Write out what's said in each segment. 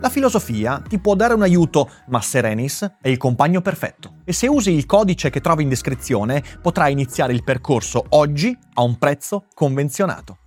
La filosofia ti può dare un aiuto, ma Serenis è il compagno perfetto. E se usi il codice che trovi in descrizione, potrai iniziare il percorso oggi a un prezzo convenzionato.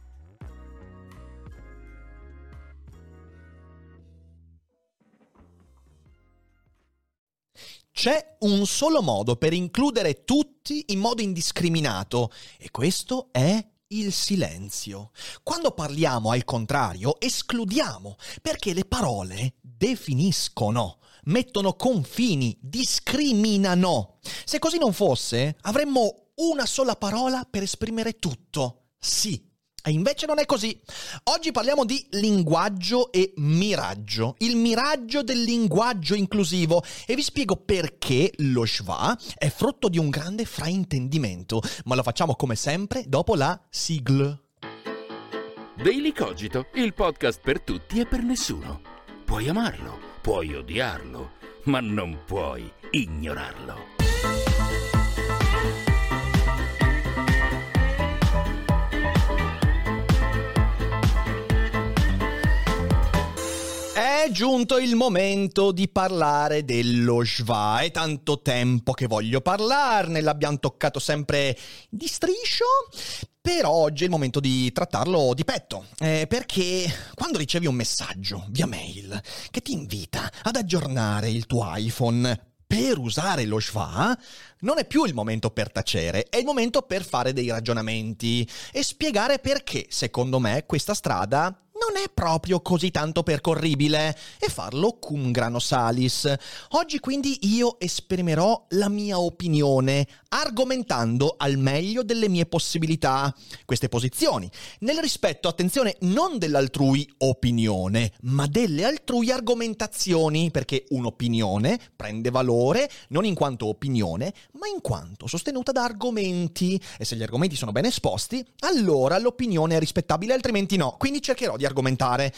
C'è un solo modo per includere tutti in modo indiscriminato e questo è il silenzio. Quando parliamo al contrario, escludiamo, perché le parole definiscono, mettono confini, discriminano. Se così non fosse, avremmo una sola parola per esprimere tutto. Sì, e invece non è così. Oggi parliamo di linguaggio e miraggio, il miraggio del linguaggio inclusivo e vi spiego perché lo schwa è frutto di un grande fraintendimento, ma lo facciamo come sempre dopo la sigla. Daily Cogito, il podcast per tutti e per nessuno. Puoi amarlo, puoi odiarlo, ma non puoi ignorarlo. È giunto il momento di parlare dello schwa. È tanto tempo che voglio parlarne, l'abbiamo toccato sempre di striscio. Per oggi è il momento di trattarlo di petto, eh, perché quando ricevi un messaggio via mail che ti invita ad aggiornare il tuo iPhone per usare lo schwa, non è più il momento per tacere, è il momento per fare dei ragionamenti e spiegare perché, secondo me, questa strada non è proprio così tanto percorribile e farlo cum grano salis. Oggi quindi io esprimerò la mia opinione argomentando al meglio delle mie possibilità queste posizioni, nel rispetto, attenzione, non dell'altrui opinione, ma delle altrui argomentazioni, perché un'opinione prende valore non in quanto opinione, ma in quanto sostenuta da argomenti e se gli argomenti sono ben esposti, allora l'opinione è rispettabile, altrimenti no. Quindi cercherò di argomentare.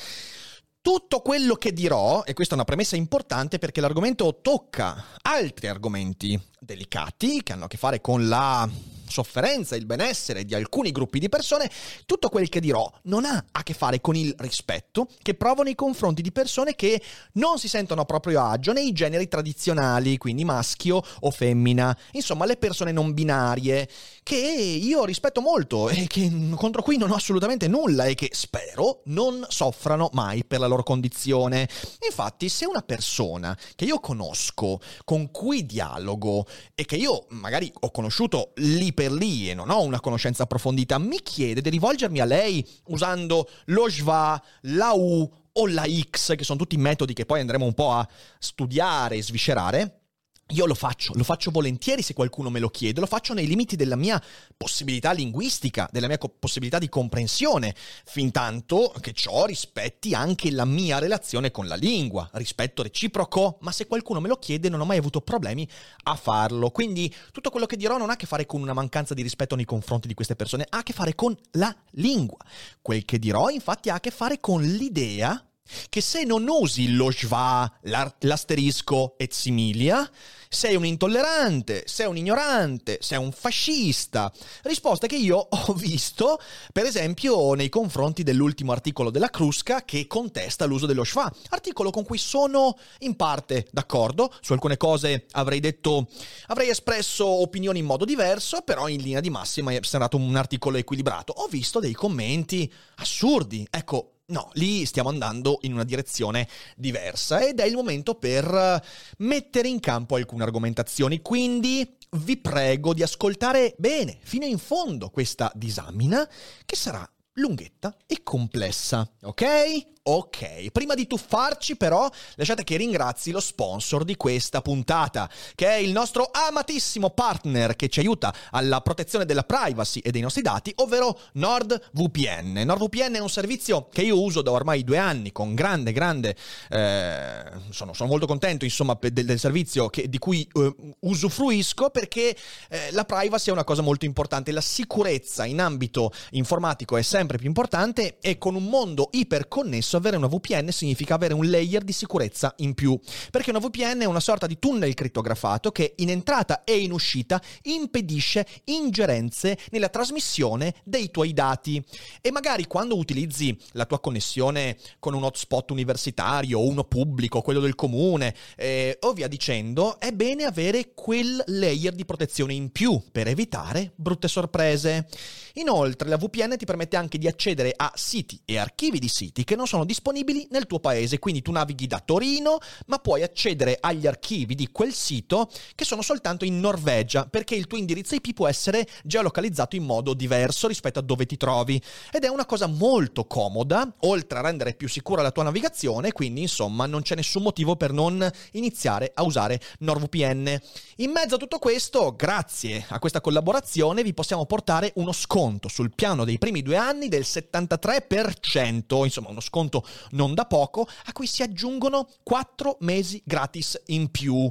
Tutto quello che dirò, e questa è una premessa importante perché l'argomento tocca altri argomenti delicati che hanno a che fare con la sofferenza, il benessere di alcuni gruppi di persone, tutto quel che dirò non ha a che fare con il rispetto che provo nei confronti di persone che non si sentono a proprio agio nei generi tradizionali, quindi maschio o femmina, insomma le persone non binarie, che io rispetto molto e che, contro cui non ho assolutamente nulla e che spero non soffrano mai per la loro condizione. Infatti, se una persona che io conosco, con cui dialogo e che io magari ho conosciuto lì per lì e non ho una conoscenza approfondita, mi chiede di rivolgermi a lei usando lo schwa, la U o la X, che sono tutti metodi che poi andremo un po' a studiare e sviscerare, io lo faccio, lo faccio volentieri se qualcuno me lo chiede, lo faccio nei limiti della mia possibilità linguistica, della mia co- possibilità di comprensione, fin tanto che ciò rispetti anche la mia relazione con la lingua, rispetto reciproco, ma se qualcuno me lo chiede non ho mai avuto problemi a farlo. Quindi tutto quello che dirò non ha a che fare con una mancanza di rispetto nei confronti di queste persone, ha a che fare con la lingua. Quel che dirò infatti ha a che fare con l'idea che se non usi lo schwa, l'asterisco et similia, sei un intollerante, sei un ignorante, sei un fascista. Risposta che io ho visto, per esempio, nei confronti dell'ultimo articolo della Crusca che contesta l'uso dello schwa. Articolo con cui sono in parte d'accordo, su alcune cose avrei detto, avrei espresso opinioni in modo diverso, però in linea di massima è sembrato un articolo equilibrato. Ho visto dei commenti assurdi. Ecco, No, lì stiamo andando in una direzione diversa ed è il momento per eh, mettere in campo alcune argomentazioni. Quindi vi prego di ascoltare bene, fino in fondo, questa disamina che sarà lunghetta e complessa, ok? Ok, prima di tuffarci però lasciate che ringrazi lo sponsor di questa puntata, che è il nostro amatissimo partner che ci aiuta alla protezione della privacy e dei nostri dati, ovvero NordVPN. NordVPN è un servizio che io uso da ormai due anni con grande, grande... Eh, sono, sono, molto contento insomma del, del servizio che, di cui eh, usufruisco perché eh, la privacy è una cosa molto importante, la sicurezza in ambito informatico è sempre più importante e con un mondo iperconnesso avere una VPN significa avere un layer di sicurezza in più, perché una VPN è una sorta di tunnel crittografato che in entrata e in uscita impedisce ingerenze nella trasmissione dei tuoi dati. E magari quando utilizzi la tua connessione con un hotspot universitario, uno pubblico, quello del comune, eh, o via dicendo, è bene avere quel layer di protezione in più per evitare brutte sorprese. Inoltre la VPN ti permette anche di accedere a siti e archivi di siti che non sono disponibili nel tuo paese, quindi tu navighi da Torino, ma puoi accedere agli archivi di quel sito che sono soltanto in Norvegia, perché il tuo indirizzo IP può essere geolocalizzato in modo diverso rispetto a dove ti trovi. Ed è una cosa molto comoda, oltre a rendere più sicura la tua navigazione, quindi insomma non c'è nessun motivo per non iniziare a usare NordVPN. In mezzo a tutto questo, grazie a questa collaborazione, vi possiamo portare uno sconto sul piano dei primi due anni del 73%, insomma uno sconto non da poco, a cui si aggiungono 4 mesi gratis in più.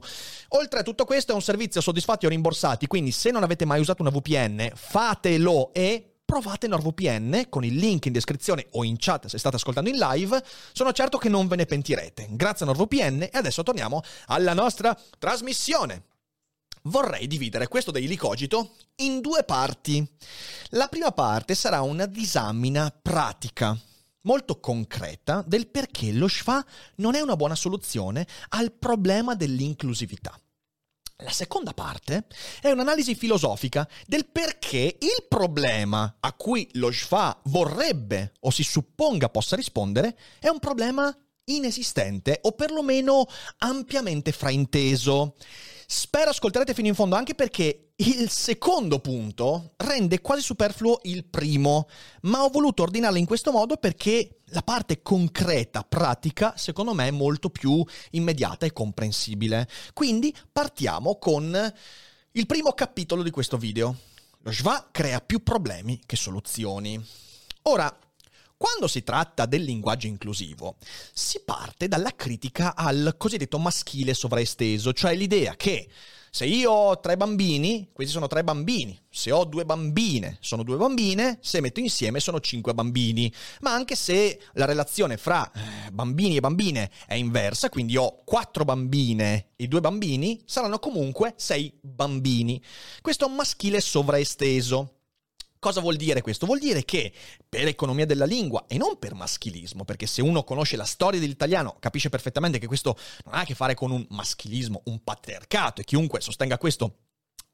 Oltre a tutto questo è un servizio soddisfatti o rimborsati, quindi se non avete mai usato una VPN, fatelo e provate NordVPN con il link in descrizione o in chat se state ascoltando in live, sono certo che non ve ne pentirete. Grazie a NordVPN e adesso torniamo alla nostra trasmissione. Vorrei dividere questo Daily Cogito in due parti. La prima parte sarà una disamina pratica molto concreta del perché lo SHFA non è una buona soluzione al problema dell'inclusività. La seconda parte è un'analisi filosofica del perché il problema a cui lo SHFA vorrebbe o si supponga possa rispondere è un problema inesistente o perlomeno ampiamente frainteso. Spero ascolterete fino in fondo anche perché il secondo punto rende quasi superfluo il primo, ma ho voluto ordinarlo in questo modo perché la parte concreta, pratica, secondo me è molto più immediata e comprensibile. Quindi partiamo con il primo capitolo di questo video. Lo SHVA crea più problemi che soluzioni. Ora, quando si tratta del linguaggio inclusivo, si parte dalla critica al cosiddetto maschile sovraesteso, cioè l'idea che se io ho tre bambini, questi sono tre bambini. Se ho due bambine, sono due bambine. Se metto insieme, sono cinque bambini. Ma anche se la relazione fra eh, bambini e bambine è inversa, quindi ho quattro bambine e due bambini, saranno comunque sei bambini. Questo è un maschile sovraesteso. Cosa vuol dire questo? Vuol dire che per economia della lingua e non per maschilismo, perché se uno conosce la storia dell'italiano capisce perfettamente che questo non ha a che fare con un maschilismo, un patriarcato e chiunque sostenga questo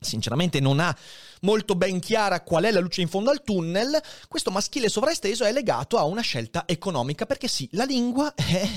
sinceramente non ha molto ben chiara qual è la luce in fondo al tunnel, questo maschile sovraesteso è legato a una scelta economica, perché sì, la lingua è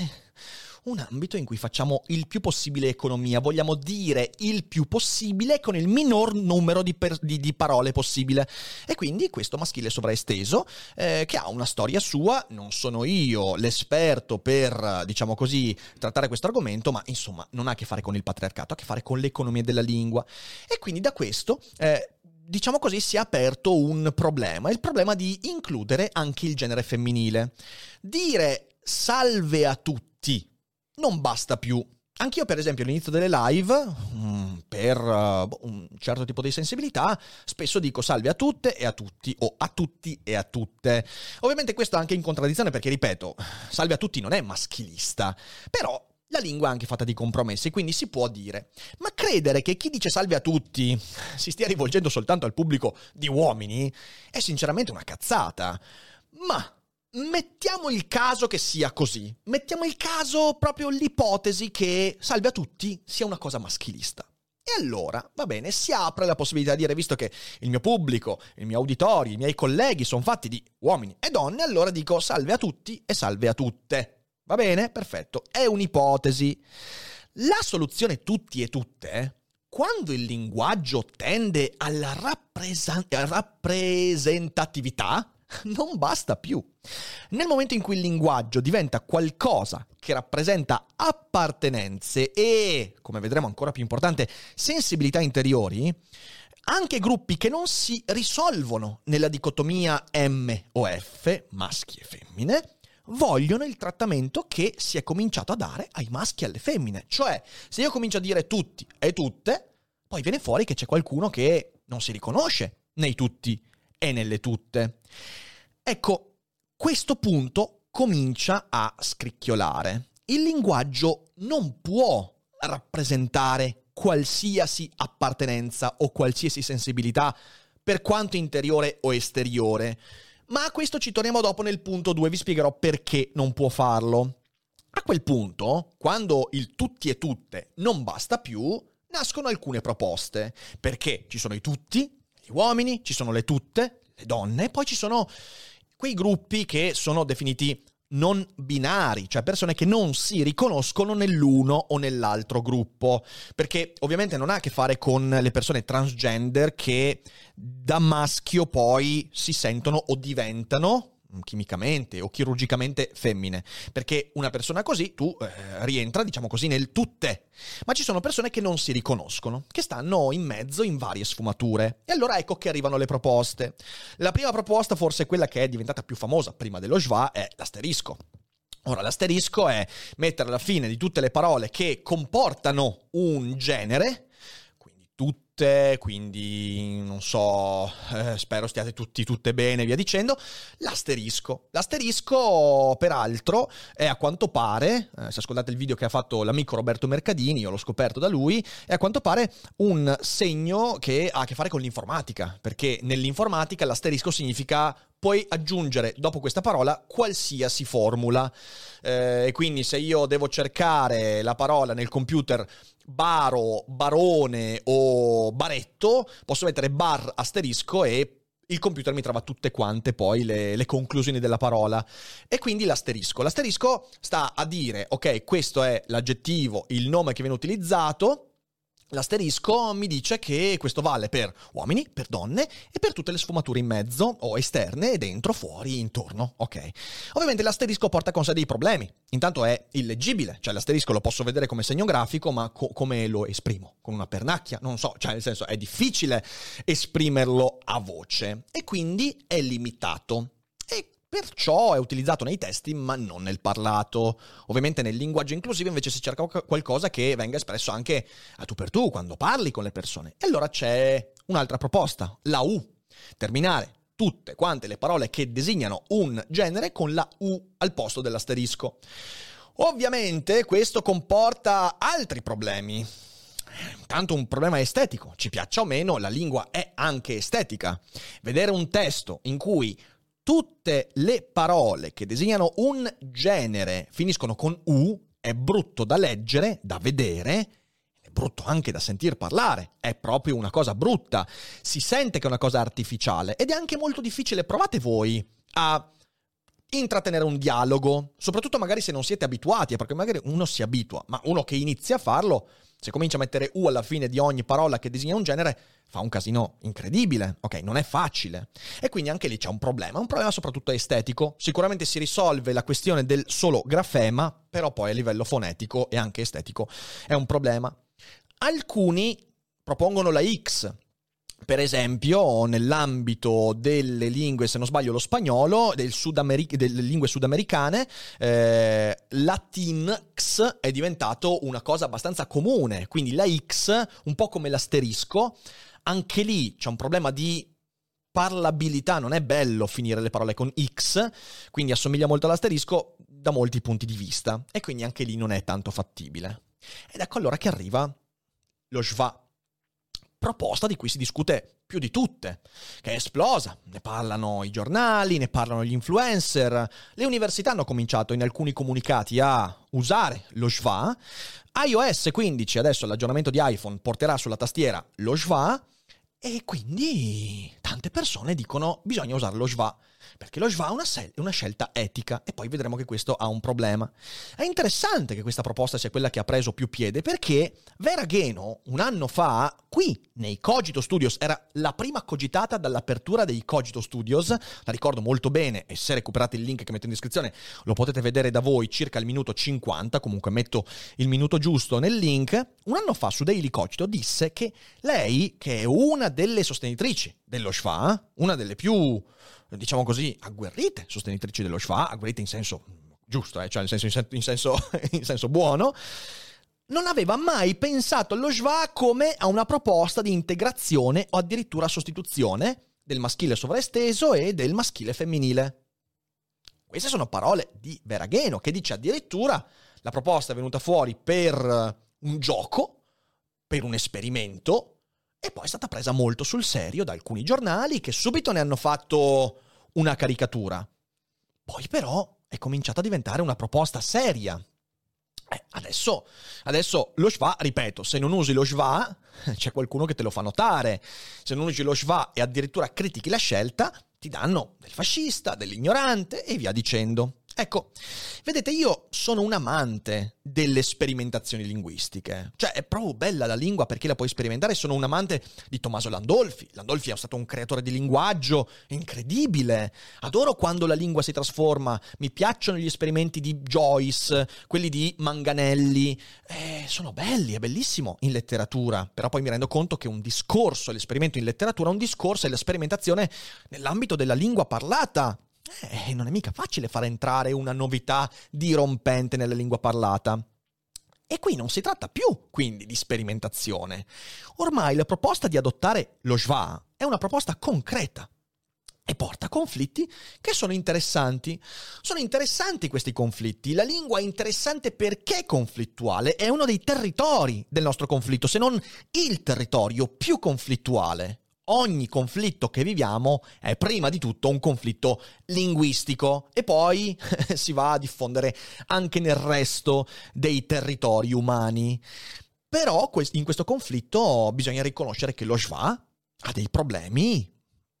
un ambito in cui facciamo il più possibile economia, vogliamo dire il più possibile con il minor numero di, per, di, di parole possibile. E quindi questo maschile sovraesteso, eh, che ha una storia sua, non sono io l'esperto per, diciamo così, trattare questo argomento, ma insomma non ha a che fare con il patriarcato, ha a che fare con l'economia della lingua. E quindi da questo... Eh, diciamo così, si è aperto un problema, il problema di includere anche il genere femminile. Dire salve a tutti non basta più. Anch'io, per esempio, all'inizio delle live, mm, per uh, un certo tipo di sensibilità, spesso dico salve a tutte e a tutti, o a tutti e a tutte. Ovviamente questo è anche in contraddizione perché, ripeto, salve a tutti non è maschilista, però la lingua è anche fatta di compromessi, quindi si può dire. Ma credere che chi dice salve a tutti si stia rivolgendo soltanto al pubblico di uomini è sinceramente una cazzata. Ma Mettiamo il caso che sia così. Mettiamo il caso proprio l'ipotesi che salve a tutti sia una cosa maschilista. E allora, va bene, si apre la possibilità di dire, visto che il mio pubblico, il mio auditorio, i miei colleghi sono fatti di uomini e donne, allora dico salve a tutti e salve a tutte. Va bene? Perfetto. È un'ipotesi. La soluzione tutti e tutte, quando il linguaggio tende alla rappresa- rappresentatività, non basta più. Nel momento in cui il linguaggio diventa qualcosa che rappresenta appartenenze e, come vedremo ancora più importante, sensibilità interiori, anche gruppi che non si risolvono nella dicotomia M o F, maschi e femmine, vogliono il trattamento che si è cominciato a dare ai maschi e alle femmine. Cioè, se io comincio a dire tutti e tutte, poi viene fuori che c'è qualcuno che non si riconosce nei tutti e nelle tutte. Ecco, questo punto comincia a scricchiolare. Il linguaggio non può rappresentare qualsiasi appartenenza o qualsiasi sensibilità, per quanto interiore o esteriore. Ma a questo ci torniamo dopo nel punto 2, vi spiegherò perché non può farlo. A quel punto, quando il tutti e tutte non basta più, nascono alcune proposte, perché ci sono i tutti, gli uomini, ci sono le tutte, le donne, poi ci sono quei gruppi che sono definiti non binari, cioè persone che non si riconoscono nell'uno o nell'altro gruppo, perché ovviamente non ha a che fare con le persone transgender che da maschio poi si sentono o diventano chimicamente o chirurgicamente femmine, perché una persona così tu eh, rientra, diciamo così, nel tutte. Ma ci sono persone che non si riconoscono, che stanno in mezzo in varie sfumature. E allora ecco che arrivano le proposte. La prima proposta, forse quella che è diventata più famosa prima dello schwa, è l'asterisco. Ora, l'asterisco è mettere alla fine di tutte le parole che comportano un genere, quindi tutte tutte, quindi non so, eh, spero stiate tutti tutte bene, via dicendo. L'asterisco. L'asterisco, peraltro, è a quanto pare, eh, se ascoltate il video che ha fatto l'amico Roberto Mercadini, io l'ho scoperto da lui, è a quanto pare un segno che ha a che fare con l'informatica, perché nell'informatica l'asterisco significa puoi aggiungere dopo questa parola qualsiasi formula. Eh, e quindi se io devo cercare la parola nel computer baro, barone o baretto, posso mettere bar asterisco e il computer mi trova tutte quante poi le, le, conclusioni della parola. E quindi l'asterisco. L'asterisco sta a dire, ok, questo è l'aggettivo, il nome che viene utilizzato, L'asterisco mi dice che questo vale per uomini, per donne e per tutte le sfumature in mezzo o esterne, dentro, fuori, intorno. Ok. Ovviamente l'asterisco porta con sé dei problemi. Intanto è illeggibile, cioè l'asterisco lo posso vedere come segno grafico, ma co- come lo esprimo? Con una pernacchia? Non so, cioè nel senso è difficile esprimerlo a voce e quindi è limitato. Perciò è utilizzato nei testi ma non nel parlato. Ovviamente nel linguaggio inclusivo invece si cerca qualcosa che venga espresso anche a tu per tu quando parli con le persone. E allora c'è un'altra proposta, la U. Terminare tutte quante le parole che designano un genere con la U al posto dell'asterisco. Ovviamente questo comporta altri problemi. Intanto un problema estetico, ci piaccia o meno, la lingua è anche estetica. Vedere un testo in cui tutte le parole che designano un genere finiscono con U, è brutto da leggere, da vedere, è brutto anche da sentir parlare, è proprio una cosa brutta, si sente che è una cosa artificiale ed è anche molto difficile, provate voi a intrattenere un dialogo, soprattutto magari se non siete abituati, perché magari uno si abitua, ma uno che inizia a farlo se comincia a mettere U alla fine di ogni parola che disegna un genere, fa un casino incredibile, ok? Non è facile. E quindi anche lì c'è un problema, un problema soprattutto estetico. Sicuramente si risolve la questione del solo grafema, però poi a livello fonetico e anche estetico è un problema. Alcuni propongono la X, per esempio, nell'ambito delle lingue, se non sbaglio, lo spagnolo, Sudameric- delle lingue sudamericane, eh, Latinx è diventato una cosa abbastanza comune. Quindi la X, un po' come l'asterisco, anche lì c'è un problema di parlabilità, non è bello finire le parole con X, quindi assomiglia molto all'asterisco da molti punti di vista. E quindi anche lì non è tanto fattibile. Ed ecco allora che arriva lo schwa proposta di cui si discute più di tutte, che è esplosa. Ne parlano i giornali, ne parlano gli influencer. Le università hanno cominciato in alcuni comunicati a usare lo schwa. iOS 15, adesso l'aggiornamento di iPhone, porterà sulla tastiera lo schwa. E quindi tante persone dicono bisogna usare lo schwa perché lo SVA è una, sel- una, scelta etica e poi vedremo che questo ha un problema. È interessante che questa proposta sia quella che ha preso più piede perché Vera Gheno un anno fa qui nei Cogito Studios era la prima cogitata dall'apertura dei Cogito Studios, la ricordo molto bene e se recuperate il link che metto in descrizione lo potete vedere da voi circa il minuto 50, comunque metto il minuto giusto nel link, un anno fa su Daily Cogito disse che lei, che è una delle sostenitrici dello SFA, una delle più diciamo così, agguerrite sostenitrici dello Schwa, agguerrite in senso giusto, eh, cioè in senso, in, senso, in senso buono, non aveva mai pensato allo Schwa come a una proposta di integrazione o addirittura sostituzione del maschile sovraesteso e del maschile femminile. Queste sono parole di Veragheno che dice addirittura la proposta è venuta fuori per un gioco, per un esperimento, e poi è stata presa molto sul serio da alcuni giornali che subito ne hanno fatto una caricatura. Poi però è cominciata a diventare una proposta seria. Eh, adesso, adesso lo schwa, ripeto, se non usi lo schwa, c'è qualcuno che te lo fa notare. Se non usi lo schwa e addirittura critichi la scelta, ti danno del fascista, dell'ignorante e via dicendo. Ecco, vedete, io sono un amante delle sperimentazioni linguistiche. Cioè, è proprio bella la lingua perché la puoi sperimentare. Sono un amante di Tommaso Landolfi. Landolfi è stato un creatore di linguaggio incredibile. Adoro quando la lingua si trasforma. Mi piacciono gli esperimenti di Joyce, quelli di Manganelli. Eh, sono belli, è bellissimo in letteratura. Però poi mi rendo conto che un discorso, l'esperimento in letteratura, un discorso è la sperimentazione nell'ambito della lingua parlata. Eh, non è mica facile far entrare una novità dirompente nella lingua parlata. E qui non si tratta più, quindi, di sperimentazione. Ormai la proposta di adottare lo schwa è una proposta concreta e porta a conflitti che sono interessanti. Sono interessanti questi conflitti. La lingua è interessante perché è conflittuale, è uno dei territori del nostro conflitto, se non il territorio più conflittuale ogni conflitto che viviamo è prima di tutto un conflitto linguistico e poi si va a diffondere anche nel resto dei territori umani. Però in questo conflitto bisogna riconoscere che lo Shva ha dei problemi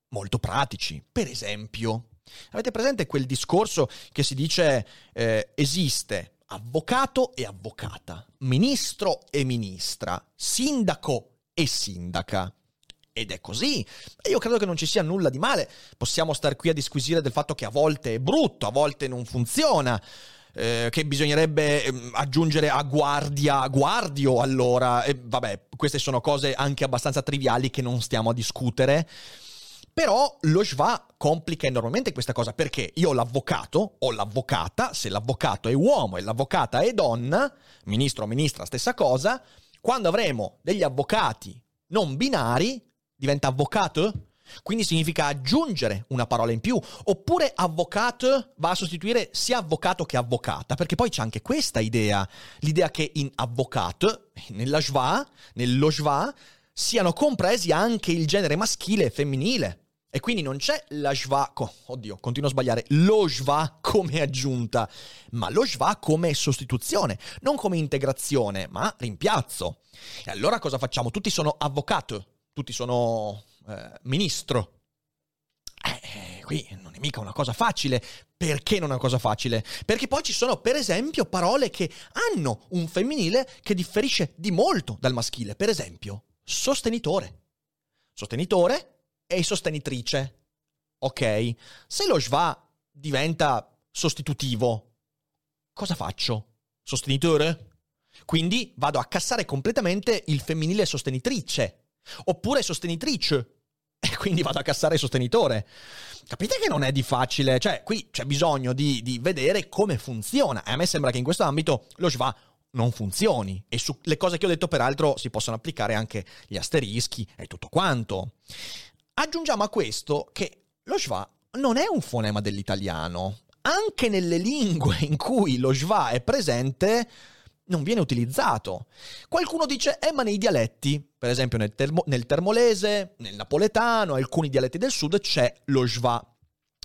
molto pratici. Per esempio, avete presente quel discorso che si dice eh, esiste avvocato e avvocata, ministro e ministra, sindaco e sindaca. Ed è così. E io credo che non ci sia nulla di male. Possiamo star qui a disquisire del fatto che a volte è brutto, a volte non funziona. Eh, che bisognerebbe eh, aggiungere a guardia, a guardio allora. E vabbè, queste sono cose anche abbastanza triviali che non stiamo a discutere. Però lo schwa complica enormemente questa cosa perché io ho l'avvocato o l'avvocata, se l'avvocato è uomo e l'avvocata è donna, ministro o ministra stessa cosa, quando avremo degli avvocati non binari, diventa avvocato? Quindi significa aggiungere una parola in più, oppure avvocato va a sostituire sia avvocato che avvocata, perché poi c'è anche questa idea, l'idea che in avvocato, nella schwa, nello schwa, siano compresi anche il genere maschile e femminile. E quindi non c'è la schwa, oddio, continuo a sbagliare, lo schwa come aggiunta, ma lo schwa come sostituzione, non come integrazione, ma rimpiazzo. E allora cosa facciamo? Tutti sono avvocato, tutti sono eh, ministro. Eh, qui non è mica una cosa facile. Perché non è una cosa facile? Perché poi ci sono, per esempio, parole che hanno un femminile che differisce di molto dal maschile. Per esempio, sostenitore. Sostenitore e sostenitrice. Ok? Se lo schwa diventa sostitutivo, cosa faccio? Sostenitore? Quindi vado a cassare completamente il femminile sostenitrice Oppure sostenitrice. E quindi vado a cassare sostenitore. Capite che non è di facile? Cioè, qui c'è bisogno di, di vedere come funziona. E a me sembra che in questo ambito lo Schwa non funzioni. E sulle cose che ho detto, peraltro, si possono applicare anche gli asterischi e tutto quanto. Aggiungiamo a questo che lo Schwa non è un fonema dell'italiano. Anche nelle lingue in cui lo Schwa è presente, non viene utilizzato. Qualcuno dice, eh ma nei dialetti, per esempio nel, termo- nel termolese, nel napoletano, alcuni dialetti del sud c'è lo schwa.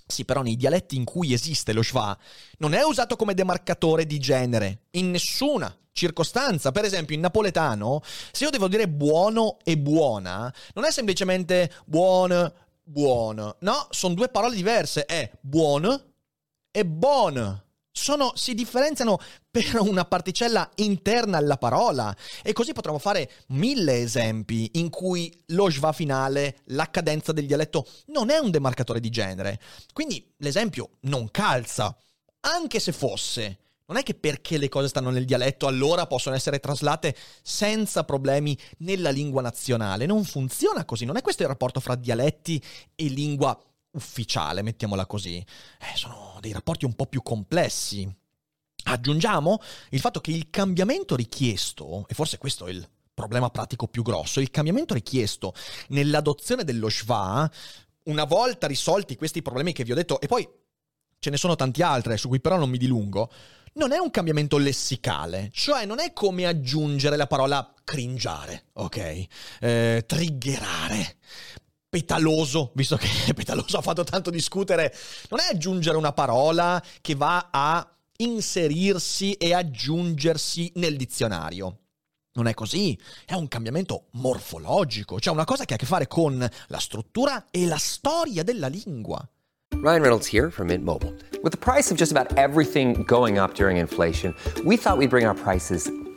Sì, però nei dialetti in cui esiste lo schwa non è usato come demarcatore di genere, in nessuna circostanza. Per esempio, in napoletano, se io devo dire buono e buona, non è semplicemente buon, buono. No, sono due parole diverse. È buon e bon sono, si differenziano per una particella interna alla parola e così potremmo fare mille esempi in cui lo schwa finale, la cadenza del dialetto non è un demarcatore di genere. Quindi l'esempio non calza, anche se fosse. Non è che perché le cose stanno nel dialetto allora possono essere traslate senza problemi nella lingua nazionale. Non funziona così, non è questo il rapporto fra dialetti e lingua ufficiale, mettiamola così. Eh, sono dei rapporti un po' più complessi. Aggiungiamo il fatto che il cambiamento richiesto, e forse questo è il problema pratico più grosso, il cambiamento richiesto nell'adozione dello schwa, una volta risolti questi problemi che vi ho detto, e poi ce ne sono tanti altri su cui però non mi dilungo, non è un cambiamento lessicale, cioè non è come aggiungere la parola cringiare, ok? Eh, triggerare petaloso, visto che petaloso ha fatto tanto discutere, non è aggiungere una parola che va a inserirsi e aggiungersi nel dizionario. Non è così, è un cambiamento morfologico, cioè una cosa che ha a che fare con la struttura e la storia della lingua. Ryan Reynolds here from Mint Mobile. With the price of just about everything going up during inflation, we thought we'd bring our prices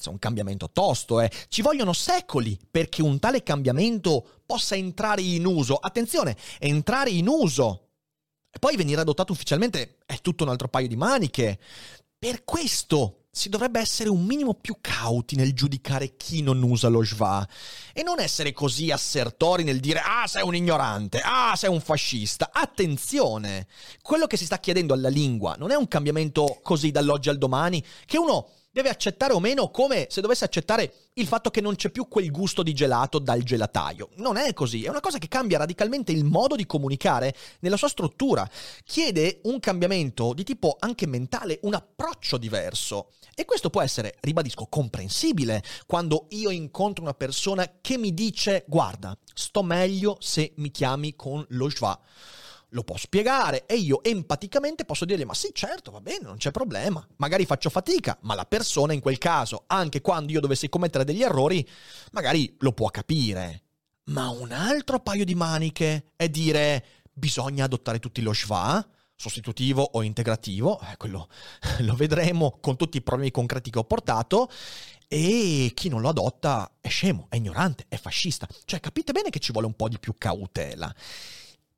Cazzo, un cambiamento tosto, eh. Ci vogliono secoli perché un tale cambiamento possa entrare in uso. Attenzione, entrare in uso. E poi venire adottato ufficialmente è tutto un altro paio di maniche. Per questo si dovrebbe essere un minimo più cauti nel giudicare chi non usa lo schwa e non essere così assertori nel dire ah sei un ignorante, ah sei un fascista. Attenzione, quello che si sta chiedendo alla lingua non è un cambiamento così dall'oggi al domani che uno deve accettare o meno come se dovesse accettare il fatto che non c'è più quel gusto di gelato dal gelataio. Non è così, è una cosa che cambia radicalmente il modo di comunicare nella sua struttura. Chiede un cambiamento di tipo anche mentale, un approccio diverso. E questo può essere, ribadisco, comprensibile quando io incontro una persona che mi dice guarda, sto meglio se mi chiami con lo schwa lo può spiegare e io empaticamente posso dirgli ma sì certo va bene non c'è problema magari faccio fatica ma la persona in quel caso anche quando io dovessi commettere degli errori magari lo può capire ma un altro paio di maniche è dire bisogna adottare tutti lo schwa sostitutivo o integrativo eh, quello lo vedremo con tutti i problemi concreti che ho portato e chi non lo adotta è scemo, è ignorante, è fascista. Cioè capite bene che ci vuole un po' di più cautela.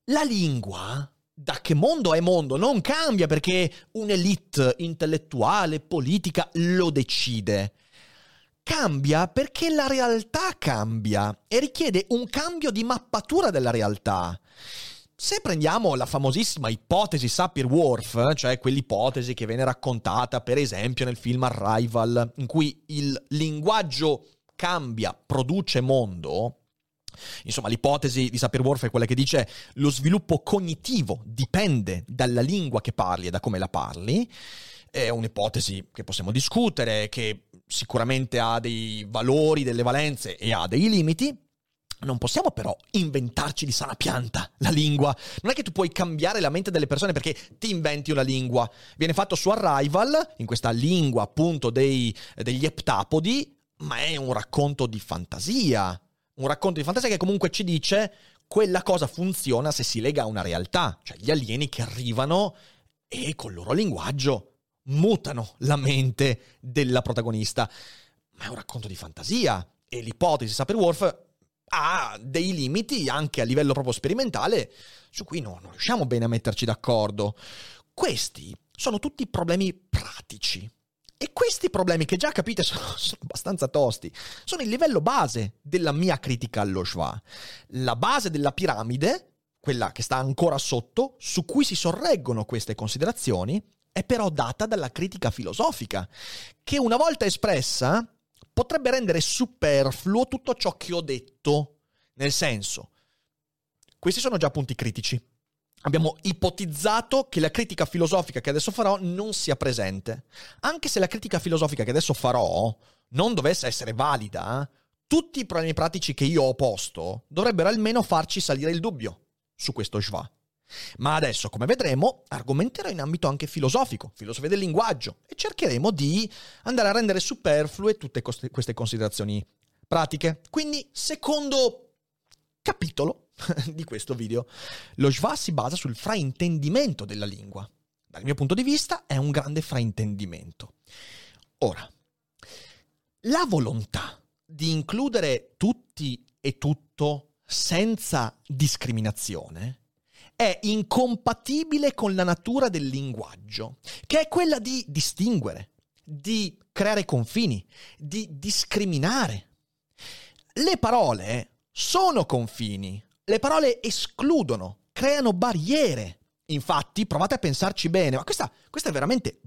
La lingua, da che mondo è mondo, non cambia perché un'elite intellettuale, politica lo decide. Cambia perché la realtà cambia e richiede un cambio di mappatura della realtà. Se prendiamo la famosissima ipotesi Sapir-Whorf, cioè quell'ipotesi che viene raccontata per esempio nel film Arrival, in cui il linguaggio cambia, produce mondo, Insomma, l'ipotesi di Sapir-Whorf è quella che dice lo sviluppo cognitivo dipende dalla lingua che parli e da come la parli. È un'ipotesi che possiamo discutere, che sicuramente ha dei valori, delle valenze e ha dei limiti. Non possiamo però inventarci di sana pianta la lingua. Non è che tu puoi cambiare la mente delle persone perché ti inventi una lingua. Viene fatto su Arrival, in questa lingua appunto dei, degli eptapodi, ma è un racconto di fantasia un racconto di fantasia che comunque ci dice quella cosa funziona se si lega a una realtà, cioè gli alieni che arrivano e col loro linguaggio mutano la mente della protagonista. Ma è un racconto di fantasia e l'ipotesi Sapir-Whorf ha dei limiti anche a livello proprio sperimentale su cui no, non riusciamo bene a metterci d'accordo. Questi sono tutti problemi pratici. E questi problemi, che già capite sono, sono abbastanza tosti, sono il livello base della mia critica allo schwa. La base della piramide, quella che sta ancora sotto, su cui si sorreggono queste considerazioni, è però data dalla critica filosofica, che una volta espressa potrebbe rendere superfluo tutto ciò che ho detto. Nel senso, questi sono già punti critici. Abbiamo ipotizzato che la critica filosofica che adesso farò non sia presente. Anche se la critica filosofica che adesso farò non dovesse essere valida, tutti i problemi pratici che io ho posto dovrebbero almeno farci salire il dubbio su questo schwa. Ma adesso, come vedremo, argomenterò in ambito anche filosofico, filosofia del linguaggio, e cercheremo di andare a rendere superflue tutte queste considerazioni pratiche. Quindi, secondo capitolo di questo video, lo schwa si basa sul fraintendimento della lingua. Dal mio punto di vista è un grande fraintendimento. Ora, la volontà di includere tutti e tutto senza discriminazione è incompatibile con la natura del linguaggio, che è quella di distinguere, di creare confini, di discriminare. Le parole sono confini, le parole escludono, creano barriere. Infatti, provate a pensarci bene, ma questa, questa è veramente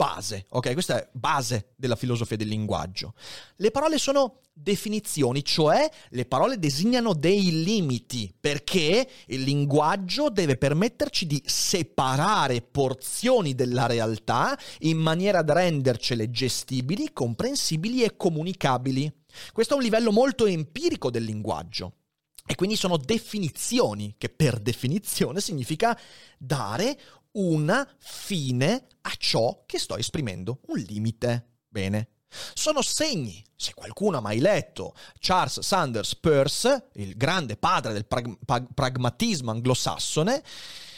base, ok? Questa è base della filosofia del linguaggio. Le parole sono definizioni, cioè le parole designano dei limiti, perché il linguaggio deve permetterci di separare porzioni della realtà in maniera da rendercele gestibili, comprensibili e comunicabili. Questo è un livello molto empirico del linguaggio. E quindi sono definizioni, che per definizione significa dare una fine a ciò che sto esprimendo, un limite. Bene. Sono segni. Se qualcuno ha mai letto Charles Sanders Peirce, il grande padre del prag- prag- pragmatismo anglosassone,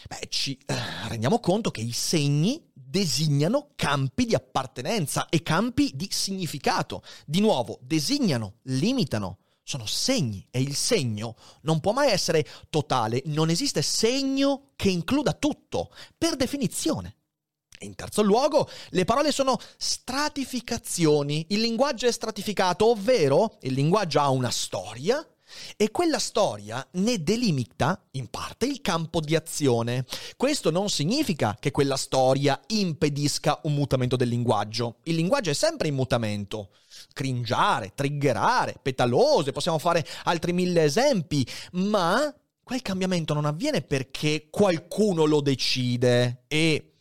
beh, ci eh, rendiamo conto che i segni designano campi di appartenenza e campi di significato. Di nuovo, designano, limitano, sono segni e il segno non può mai essere totale, non esiste segno che includa tutto, per definizione. In terzo luogo, le parole sono stratificazioni. Il linguaggio è stratificato, ovvero il linguaggio ha una storia e quella storia ne delimita in parte il campo di azione. Questo non significa che quella storia impedisca un mutamento del linguaggio. Il linguaggio è sempre in mutamento cringiare, triggerare, petalose, possiamo fare altri mille esempi, ma quel cambiamento non avviene perché qualcuno lo decide e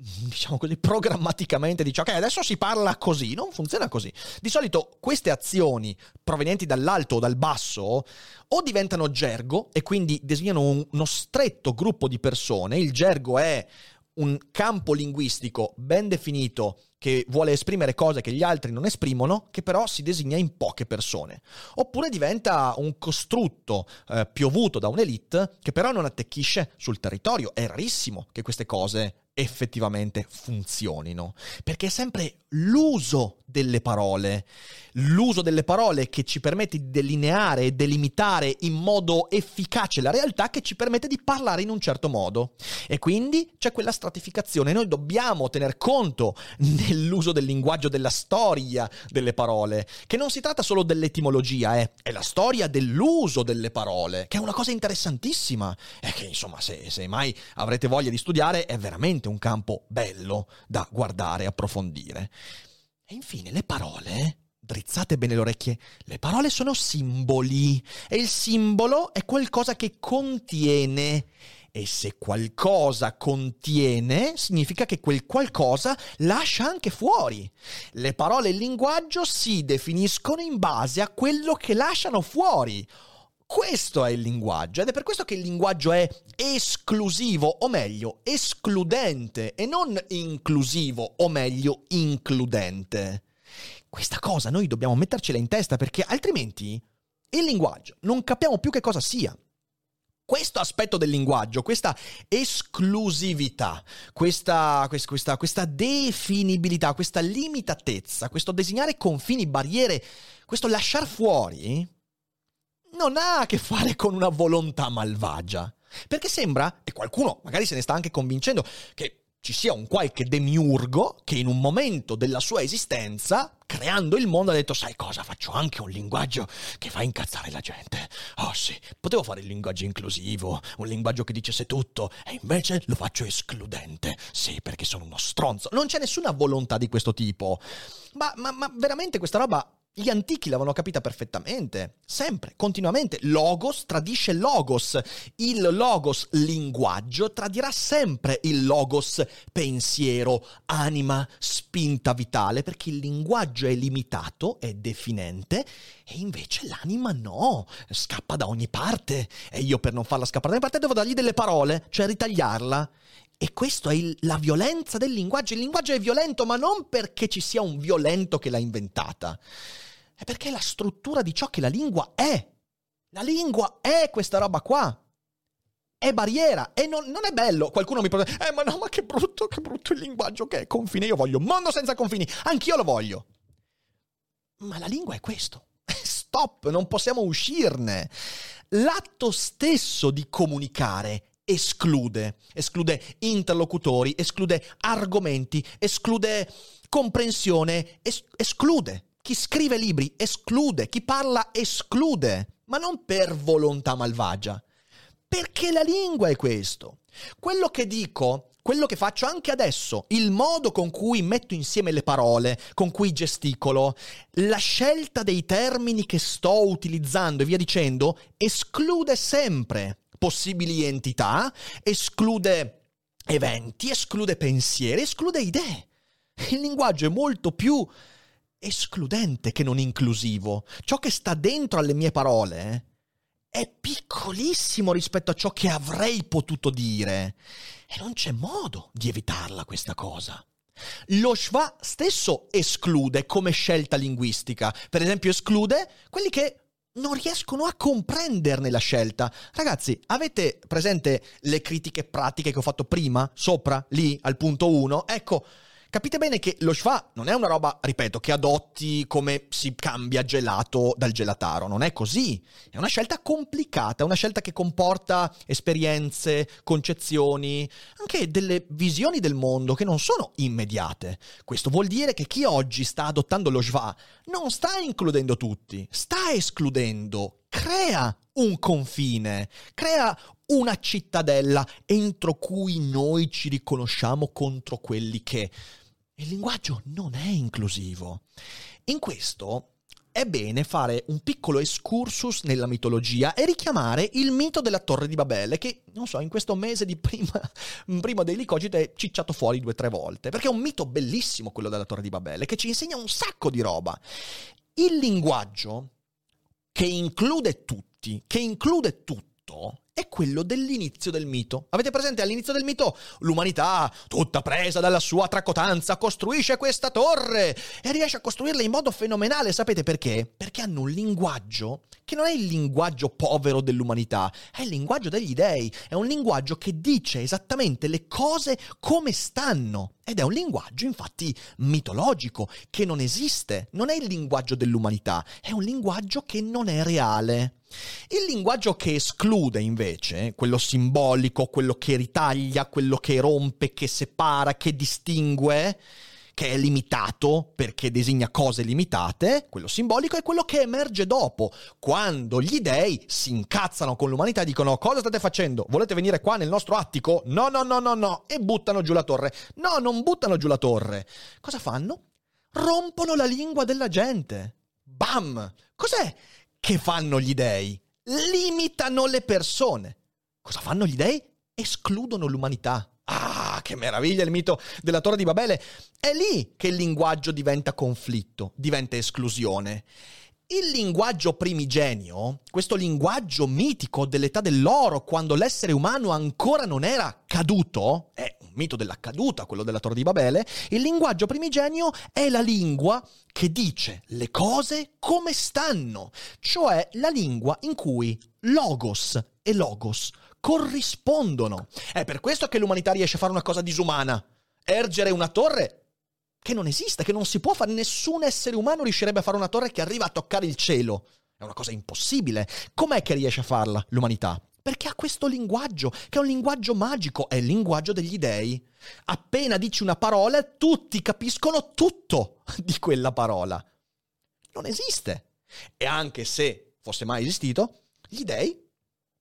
diciamo così, programmaticamente dice ok, adesso si parla così, non funziona così. Di solito queste azioni provenienti dall'alto o dal basso o diventano gergo e quindi designano un, uno stretto gruppo di persone, il gergo è un campo linguistico ben definito che vuole esprimere cose che gli altri non esprimono, che però si designa in poche persone. Oppure diventa un costrutto eh, piovuto da un'elite che però non attecchisce sul territorio. È rarissimo che queste cose effettivamente funzionino, perché è sempre l'uso delle parole, l'uso delle parole che ci permette di delineare e delimitare in modo efficace la realtà che ci permette di parlare in un certo modo. E quindi c'è quella stratificazione, noi dobbiamo tener conto nell'uso del linguaggio della storia delle parole, che non si tratta solo dell'etimologia, eh, è la storia dell'uso delle parole, che è una cosa interessantissima. E che insomma se, se mai avrete voglia di studiare è veramente un campo bello da guardare approfondire. E infine le parole, drizzate bene le orecchie, le parole sono simboli e il simbolo è qualcosa che contiene. E se qualcosa contiene, significa che quel qualcosa lascia anche fuori. Le parole e il linguaggio si definiscono in base a quello che lasciano fuori. Questo è il linguaggio ed è per questo che il linguaggio è esclusivo, o meglio, escludente e non inclusivo, o meglio, includente. Questa cosa noi dobbiamo mettercela in testa perché altrimenti il linguaggio non capiamo più che cosa sia. Questo aspetto del linguaggio, questa esclusività, questa, questa, questa definibilità, questa limitatezza, questo disegnare confini, barriere, questo lasciar fuori, non ha a che fare con una volontà malvagia. Perché sembra, e qualcuno magari se ne sta anche convincendo, che ci sia un qualche demiurgo che in un momento della sua esistenza, creando il mondo, ha detto, sai cosa, faccio anche un linguaggio che fa incazzare la gente. Oh sì, potevo fare il linguaggio inclusivo, un linguaggio che dicesse tutto, e invece lo faccio escludente. Sì, perché sono uno stronzo. Non c'è nessuna volontà di questo tipo. Ma, ma, ma veramente questa roba gli antichi l'avevano capita perfettamente, sempre, continuamente. Logos tradisce logos. Il logos linguaggio tradirà sempre il logos pensiero, anima, spinta vitale, perché il linguaggio è limitato, è definente, e invece l'anima no, scappa da ogni parte. E io per non farla scappare da ogni parte devo dargli delle parole, cioè ritagliarla. E questa è il, la violenza del linguaggio. Il linguaggio è violento, ma non perché ci sia un violento che l'ha inventata. È perché è la struttura di ciò che la lingua è. La lingua è questa roba qua. È barriera e non, non è bello. Qualcuno mi potrebbe eh ma no, ma che brutto, che brutto il linguaggio che è confine. Io voglio un mondo senza confini. Anch'io lo voglio. Ma la lingua è questo. Stop, non possiamo uscirne. L'atto stesso di comunicare esclude, esclude interlocutori, esclude argomenti, esclude comprensione, es- esclude. Chi scrive libri esclude, chi parla esclude, ma non per volontà malvagia, perché la lingua è questo. Quello che dico, quello che faccio anche adesso, il modo con cui metto insieme le parole, con cui gesticolo, la scelta dei termini che sto utilizzando e via dicendo, esclude sempre possibili entità, esclude eventi, esclude pensieri, esclude idee. Il linguaggio è molto più escludente che non inclusivo. Ciò che sta dentro alle mie parole è piccolissimo rispetto a ciò che avrei potuto dire. E non c'è modo di evitarla questa cosa. Lo schwa stesso esclude come scelta linguistica. Per esempio, esclude quelli che non riescono a comprenderne la scelta. Ragazzi, avete presente le critiche pratiche che ho fatto prima, sopra, lì, al punto 1? Ecco, capite bene che lo schwa non è una roba, ripeto, che adotti come si cambia gelato dal gelataro, non è così. È una scelta complicata, una scelta che comporta esperienze, concezioni, anche delle visioni del mondo che non sono immediate. Questo vuol dire che chi oggi sta adottando lo schwa non sta includendo tutti, sta escludendo, crea un confine, crea una cittadella entro cui noi ci riconosciamo contro quelli che... Il linguaggio non è inclusivo. In questo è bene fare un piccolo excursus nella mitologia e richiamare il mito della Torre di Babele, che, non so, in questo mese di prima, prima dei Licogite è cicciato fuori due o tre volte, perché è un mito bellissimo quello della Torre di Babele, che ci insegna un sacco di roba. Il linguaggio, che include tutti, che include tutto, è quello dell'inizio del mito. Avete presente all'inizio del mito l'umanità, tutta presa dalla sua tracotanza, costruisce questa torre e riesce a costruirla in modo fenomenale. Sapete perché? Perché hanno un linguaggio che non è il linguaggio povero dell'umanità, è il linguaggio degli dei, è un linguaggio che dice esattamente le cose come stanno. Ed è un linguaggio infatti mitologico, che non esiste, non è il linguaggio dell'umanità, è un linguaggio che non è reale. Il linguaggio che esclude invece, quello simbolico, quello che ritaglia, quello che rompe, che separa, che distingue, che è limitato perché designa cose limitate, quello simbolico è quello che emerge dopo, quando gli dei si incazzano con l'umanità e dicono cosa state facendo? Volete venire qua nel nostro attico? No, no, no, no, no, e buttano giù la torre. No, non buttano giù la torre. Cosa fanno? Rompono la lingua della gente. Bam! Cos'è che fanno gli dei? Limitano le persone. Cosa fanno gli dei? Escludono l'umanità. Ah, che meraviglia il mito della Torre di Babele. È lì che il linguaggio diventa conflitto, diventa esclusione. Il linguaggio primigenio, questo linguaggio mitico dell'età dell'oro, quando l'essere umano ancora non era caduto, è un mito della caduta, quello della Torre di Babele, il linguaggio primigenio è la lingua che dice le cose come stanno, cioè la lingua in cui logos e logos corrispondono. È per questo che l'umanità riesce a fare una cosa disumana, ergere una torre che non esiste, che non si può fare, nessun essere umano riuscirebbe a fare una torre che arriva a toccare il cielo. È una cosa impossibile. Com'è che riesce a farla l'umanità? Perché ha questo linguaggio, che è un linguaggio magico, è il linguaggio degli dei. Appena dici una parola, tutti capiscono tutto di quella parola. Non esiste. E anche se fosse mai esistito, gli dei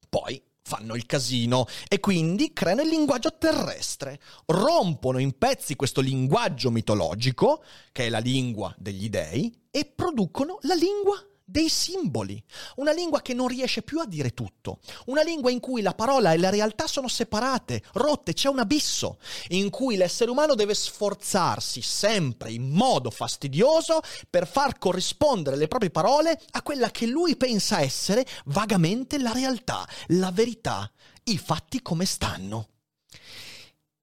poi fanno il casino e quindi creano il linguaggio terrestre, rompono in pezzi questo linguaggio mitologico, che è la lingua degli dei, e producono la lingua dei simboli, una lingua che non riesce più a dire tutto, una lingua in cui la parola e la realtà sono separate, rotte, c'è un abisso, in cui l'essere umano deve sforzarsi sempre in modo fastidioso per far corrispondere le proprie parole a quella che lui pensa essere vagamente la realtà, la verità, i fatti come stanno.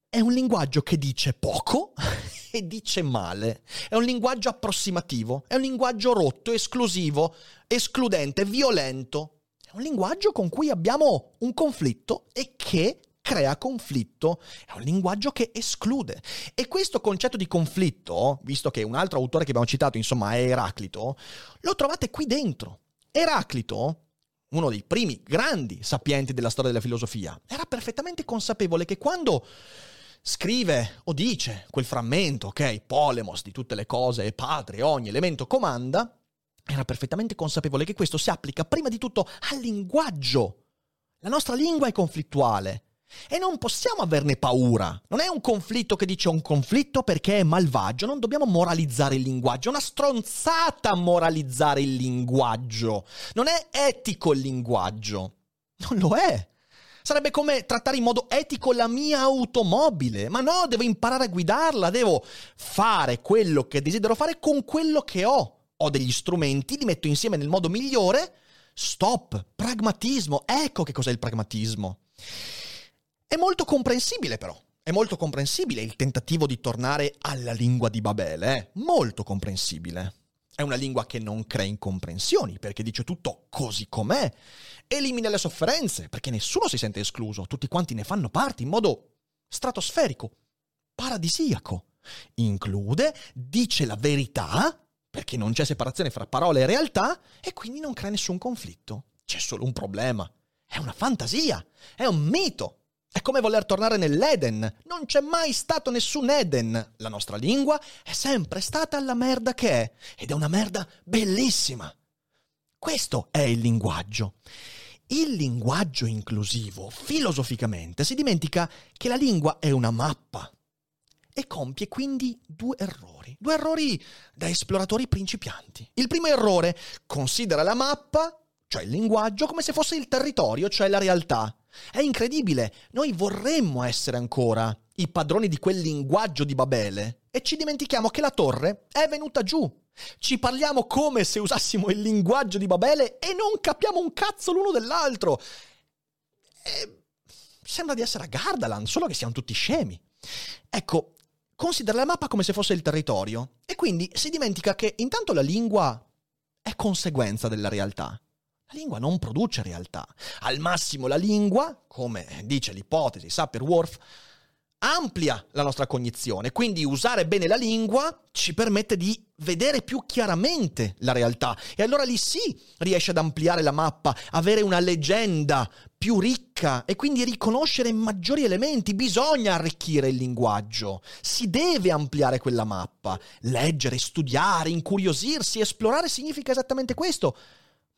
È un linguaggio che dice poco e dice male. È un linguaggio approssimativo, è un linguaggio rotto, esclusivo, escludente, violento. È un linguaggio con cui abbiamo un conflitto e che crea conflitto, è un linguaggio che esclude. E questo concetto di conflitto, visto che un altro autore che abbiamo citato, insomma, è Eraclito, lo trovate qui dentro. Eraclito, uno dei primi grandi sapienti della storia della filosofia, era perfettamente consapevole che quando scrive o dice quel frammento, ok, polemos di tutte le cose è padre, ogni elemento comanda, era perfettamente consapevole che questo si applica prima di tutto al linguaggio. La nostra lingua è conflittuale e non possiamo averne paura. Non è un conflitto che dice un conflitto perché è malvagio, non dobbiamo moralizzare il linguaggio, è una stronzata moralizzare il linguaggio. Non è etico il linguaggio. Non lo è. Sarebbe come trattare in modo etico la mia automobile. Ma no, devo imparare a guidarla, devo fare quello che desidero fare con quello che ho. Ho degli strumenti, li metto insieme nel modo migliore. Stop, pragmatismo. Ecco che cos'è il pragmatismo. È molto comprensibile però. È molto comprensibile il tentativo di tornare alla lingua di Babele, eh? molto comprensibile. È una lingua che non crea incomprensioni, perché dice tutto così com'è. Elimina le sofferenze, perché nessuno si sente escluso, tutti quanti ne fanno parte in modo stratosferico, paradisiaco. Include, dice la verità, perché non c'è separazione fra parole e realtà, e quindi non crea nessun conflitto. C'è solo un problema. È una fantasia, è un mito. È come voler tornare nell'Eden. Non c'è mai stato nessun Eden. La nostra lingua è sempre stata la merda che è. Ed è una merda bellissima. Questo è il linguaggio. Il linguaggio inclusivo, filosoficamente, si dimentica che la lingua è una mappa e compie quindi due errori. Due errori da esploratori principianti. Il primo errore considera la mappa, cioè il linguaggio, come se fosse il territorio, cioè la realtà. È incredibile, noi vorremmo essere ancora i padroni di quel linguaggio di Babele e ci dimentichiamo che la torre è venuta giù. Ci parliamo come se usassimo il linguaggio di Babele e non capiamo un cazzo l'uno dell'altro. E sembra di essere a Gardaland, solo che siamo tutti scemi. Ecco, considera la mappa come se fosse il territorio e quindi si dimentica che intanto la lingua è conseguenza della realtà. La lingua non produce realtà. Al massimo la lingua, come dice l'ipotesi Sapir-Whorf, amplia la nostra cognizione, quindi usare bene la lingua ci permette di vedere più chiaramente la realtà. E allora lì sì riesce ad ampliare la mappa, avere una leggenda più ricca e quindi riconoscere maggiori elementi, bisogna arricchire il linguaggio, si deve ampliare quella mappa, leggere, studiare, incuriosirsi, esplorare significa esattamente questo.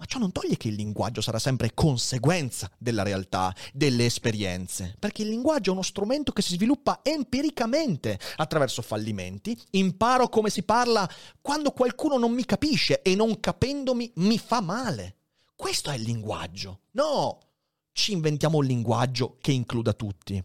Ma ciò non toglie che il linguaggio sarà sempre conseguenza della realtà, delle esperienze, perché il linguaggio è uno strumento che si sviluppa empiricamente attraverso fallimenti. Imparo come si parla quando qualcuno non mi capisce e non capendomi mi fa male. Questo è il linguaggio. No, ci inventiamo un linguaggio che includa tutti.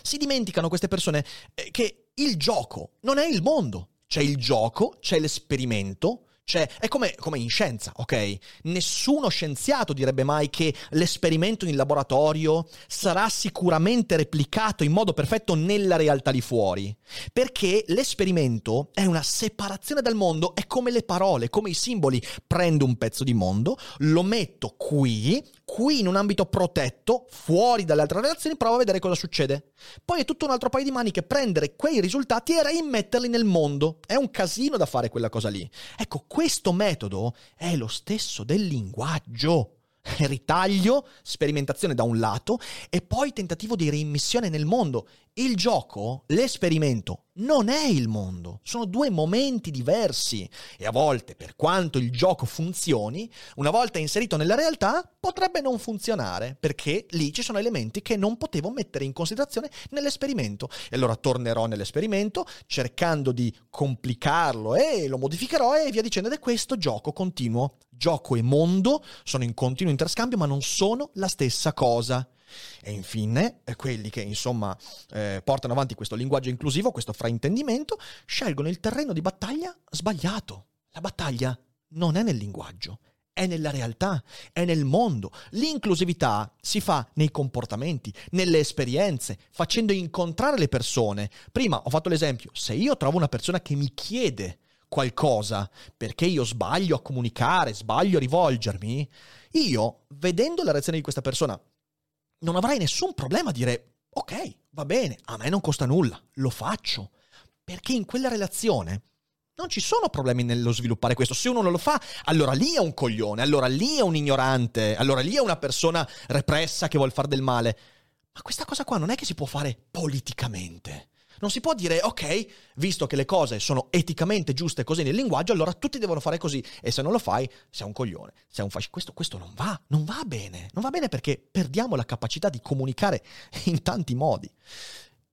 Si dimenticano queste persone eh, che il gioco non è il mondo. C'è il gioco, c'è l'esperimento, cioè, è come, come, in scienza, ok? Nessuno scienziato direbbe mai che l'esperimento in laboratorio sarà sicuramente replicato in modo perfetto nella realtà lì fuori. Perché l'esperimento è una separazione dal mondo, è come le parole, come i simboli. Prendo un pezzo di mondo, lo metto qui, qui in un ambito protetto, fuori dalle altre relazioni, provo a vedere cosa succede. Poi è tutto un altro paio di maniche prendere quei risultati e reimmetterli nel mondo. È un casino da fare quella cosa lì. Ecco, questo metodo è lo stesso del linguaggio. ritaglio, sperimentazione da un lato e poi tentativo di reimmissione nel mondo. Il gioco, l'esperimento, non è il mondo, sono due momenti diversi e a volte, per quanto il gioco funzioni, una volta inserito nella realtà potrebbe non funzionare perché lì ci sono elementi che non potevo mettere in considerazione nell'esperimento. E allora tornerò nell'esperimento cercando di complicarlo e lo modificherò e via dicendo. Ed è questo gioco continuo. Gioco e mondo sono in continuo interscambio ma non sono la stessa cosa. E infine, eh, quelli che insomma eh, portano avanti questo linguaggio inclusivo, questo fraintendimento, scelgono il terreno di battaglia sbagliato. La battaglia non è nel linguaggio, è nella realtà, è nel mondo. L'inclusività si fa nei comportamenti, nelle esperienze, facendo incontrare le persone. Prima ho fatto l'esempio, se io trovo una persona che mi chiede qualcosa perché io sbaglio a comunicare, sbaglio a rivolgermi, io, vedendo la reazione di questa persona, non avrai nessun problema a dire ok, va bene, a me non costa nulla, lo faccio. Perché in quella relazione non ci sono problemi nello sviluppare questo. Se uno non lo fa, allora lì è un coglione, allora lì è un ignorante, allora lì è una persona repressa che vuole fare del male. Ma questa cosa qua non è che si può fare politicamente. Non si può dire, ok, visto che le cose sono eticamente giuste così nel linguaggio, allora tutti devono fare così. E se non lo fai, sei un coglione, sei un fascista. Questo, questo non va, non va bene. Non va bene perché perdiamo la capacità di comunicare in tanti modi.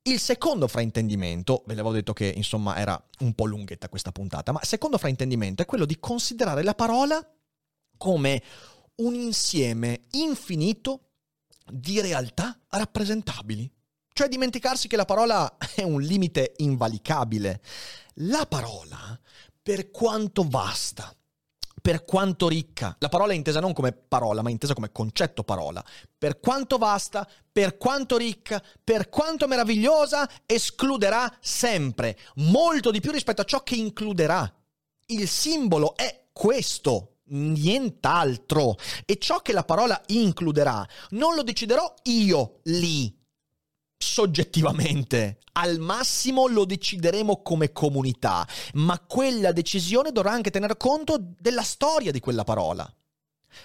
Il secondo fraintendimento, ve l'avevo detto che insomma era un po' lunghetta questa puntata, ma il secondo fraintendimento è quello di considerare la parola come un insieme infinito di realtà rappresentabili. Cioè dimenticarsi che la parola è un limite invalicabile. La parola, per quanto vasta, per quanto ricca, la parola è intesa non come parola, ma intesa come concetto parola, per quanto vasta, per quanto ricca, per quanto meravigliosa, escluderà sempre molto di più rispetto a ciò che includerà. Il simbolo è questo, nient'altro. E ciò che la parola includerà non lo deciderò io lì, soggettivamente. Al massimo lo decideremo come comunità, ma quella decisione dovrà anche tener conto della storia di quella parola.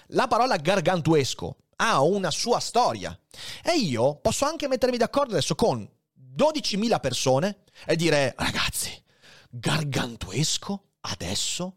La parola gargantuesco ha una sua storia e io posso anche mettermi d'accordo adesso con 12.000 persone e dire ragazzi, gargantuesco adesso